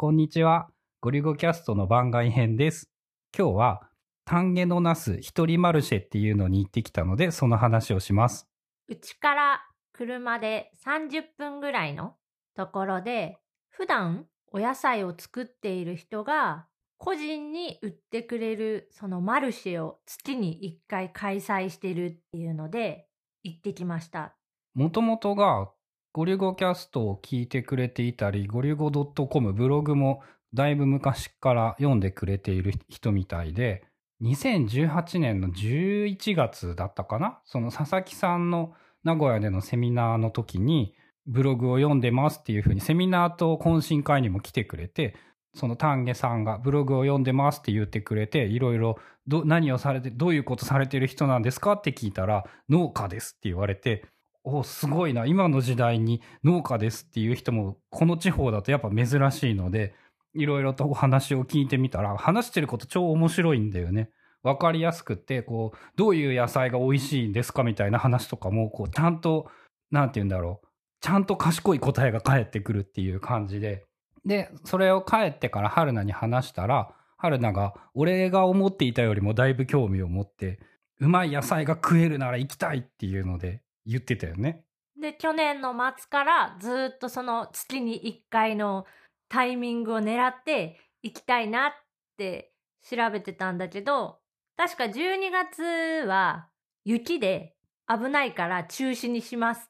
こんにちは。ゴリゴキャストの番外編です。今日は、丹下のナス一人マルシェっていうのに行ってきたので、その話をします。うちから車で30分ぐらいのところで、普段お野菜を作っている人が個人に売ってくれるそのマルシェを月に1回開催してるっていうので行ってきました。もともとが、ゴリゴキャストを聞いてくれていたり、ゴリゴ .com ブログもだいぶ昔から読んでくれている人みたいで、2018年の11月だったかな？その佐々木さんの名古屋でのセミナーの時に、ブログを読んでますっていうふうにセミナーと懇親会にも来てくれて、その丹下さんがブログを読んでますって言ってくれて、いろいろ何をされて、どういうことされてる人なんですか？って聞いたら、農家ですって言われて、おすごいな、今の時代に農家ですっていう人も、この地方だとやっぱ珍しいので、いろいろとお話を聞いてみたら、話してること超面白いんだよね。わかりやすくって、こう、どういう野菜が美味しいんですかみたいな話とかも、こう、ちゃんと、なんて言うんだろう。ちゃんと賢い答えが返ってくるっていう感じで。で、それを帰ってから春菜に話したら、春菜が、俺が思っていたよりもだいぶ興味を持って、うまい野菜が食えるなら行きたいっていうので言ってたよね。で、去年の末からずっとその月に1回のタイミングを狙って行きたいなって調べてたんだけど、確か12月は雪で危ないから中止にしますっ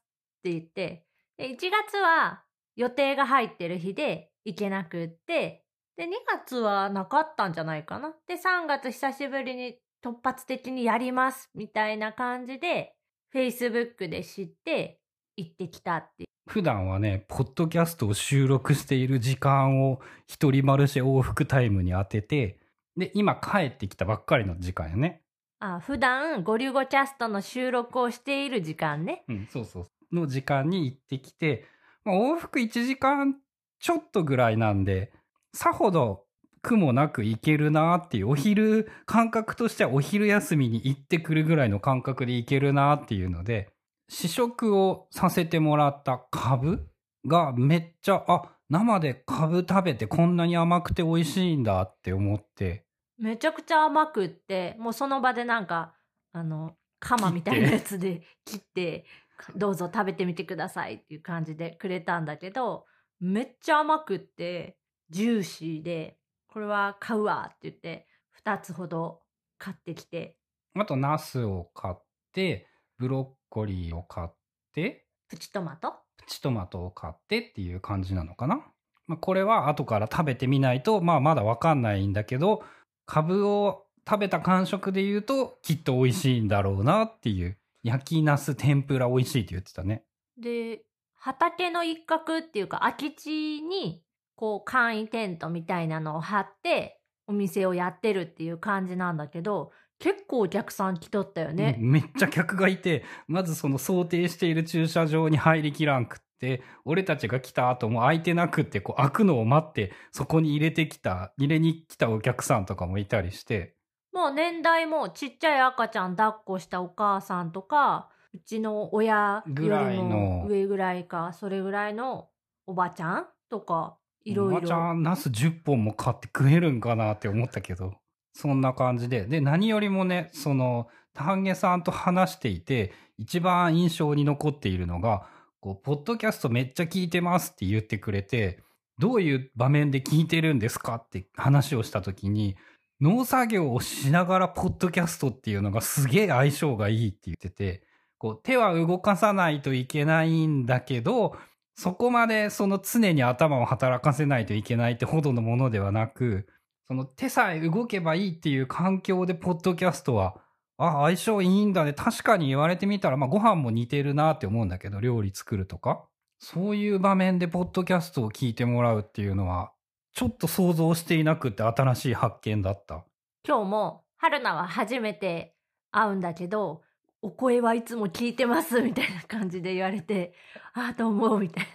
て言って、で1月は予定が入ってる日で行けなくって、で、2月はなかったんじゃないかな。で、3月久しぶりに突発的にやりますみたいな感じで、Facebook で知って行ってきたって。普段はね、ポッドキャストを収録している時間を一人マルシェ往復タイムに当てて、で、今帰ってきたばっかりの時間やね。あ、普段ゴリュゴキャストの収録をしている時間ね。うん、そうそう。の時間に行ってきて、まあ、往復1時間ちょっとぐらいなんで、さほど苦もなく行けるなっていう、お昼、感覚としてはお昼休みに行ってくるぐらいの感覚で行けるなっていうので、試食をさせてもらった株がめっちゃ、あ、生で株食べてこんなに甘くて美味しいんだって思って、めちゃくちゃ甘くって、もうその場でなんか、あの、鎌みたいなやつで切って、どうぞ食べてみてくださいっていう感じでくれたんだけど、めっちゃ甘くって、ジューシーで、これは買うわって言って、2つほど買ってきて、あとナスを買って、ブロッコリーを買って、プチトマト？プチトマトを買ってっていう感じなのかな？まあ、これは後から食べてみないと、まあまだわかんないんだけど、株を食べた感触で言うと、きっと美味しいんだろうなっていう。焼きナス天ぷら美味しいって言ってたね。で、畑の一角っていうか空き地に、こう簡易テントみたいなのを張って、お店をやってるっていう感じなんだけど、結構お客さん来とったよね。うんめっちゃ客がいて、まずその想定している駐車場に入りきらんくって、俺たちが来た後も空いてなくって、こう開くのを待って、そこに入れてきた、入れに来たお客さんとかもいたりして、もう年代もちっちゃい赤ちゃん抱っこしたお母さんとか、うちの親よぐらいりのも上ぐらいか、それぐらいのおばちゃんとか、いろいおばちゃ。ん、ナス10本も買って食えるんかなって思ったけど、そんな感じで。で、何よりもね、その、丹下さんと話していて、一番印象に残っているのが、こう、ポッドキャストめっちゃ聞いてますって言ってくれて、どういう場面で聞いてるんですかって話をしたときに、農作業をしながらポッドキャストっていうのがすげえ相性がいいって言ってて、こう手は動かさないといけないんだけど、そこまでその常に頭を働かせないといけないってほどのものではなく、その手さえ動けばいいっていう環境でポッドキャストは、あ、相性いいんだね。確かに言われてみたら、まあご飯も似てるなって思うんだけど、料理作るとか。そういう場面でポッドキャストを聞いてもらうっていうのは、ちょっと想像していなくて新しい発見だった。今日も、春菜は初めて会うんだけど、お声はいつも聞いてますみたいな感じで言われて、ああ、どうも、みたいな。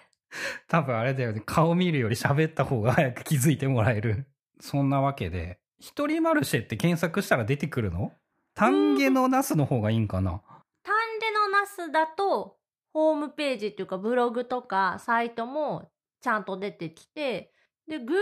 多分あれだよね。顔見るより喋った方が早く気づいてもらえる。そんなわけで、一人マルシェって検索したら出てくるの？丹下のナスの方がいいんかな？丹下のナスだと、ホームページっていうかブログとかサイトもちゃんと出てきて、で、Google マッ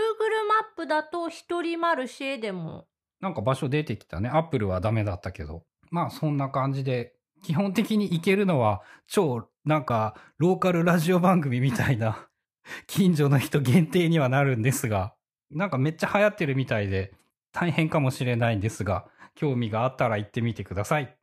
プだと一人マルシェでも。なんか場所出てきたね。Apple はダメだったけど。まあそんな感じで、基本的に行けるのは超なんかローカルラジオ番組みたいな 近所の人限定にはなるんですが、なんかめっちゃ流行ってるみたいで大変かもしれないんですが、興味があったら行ってみてください。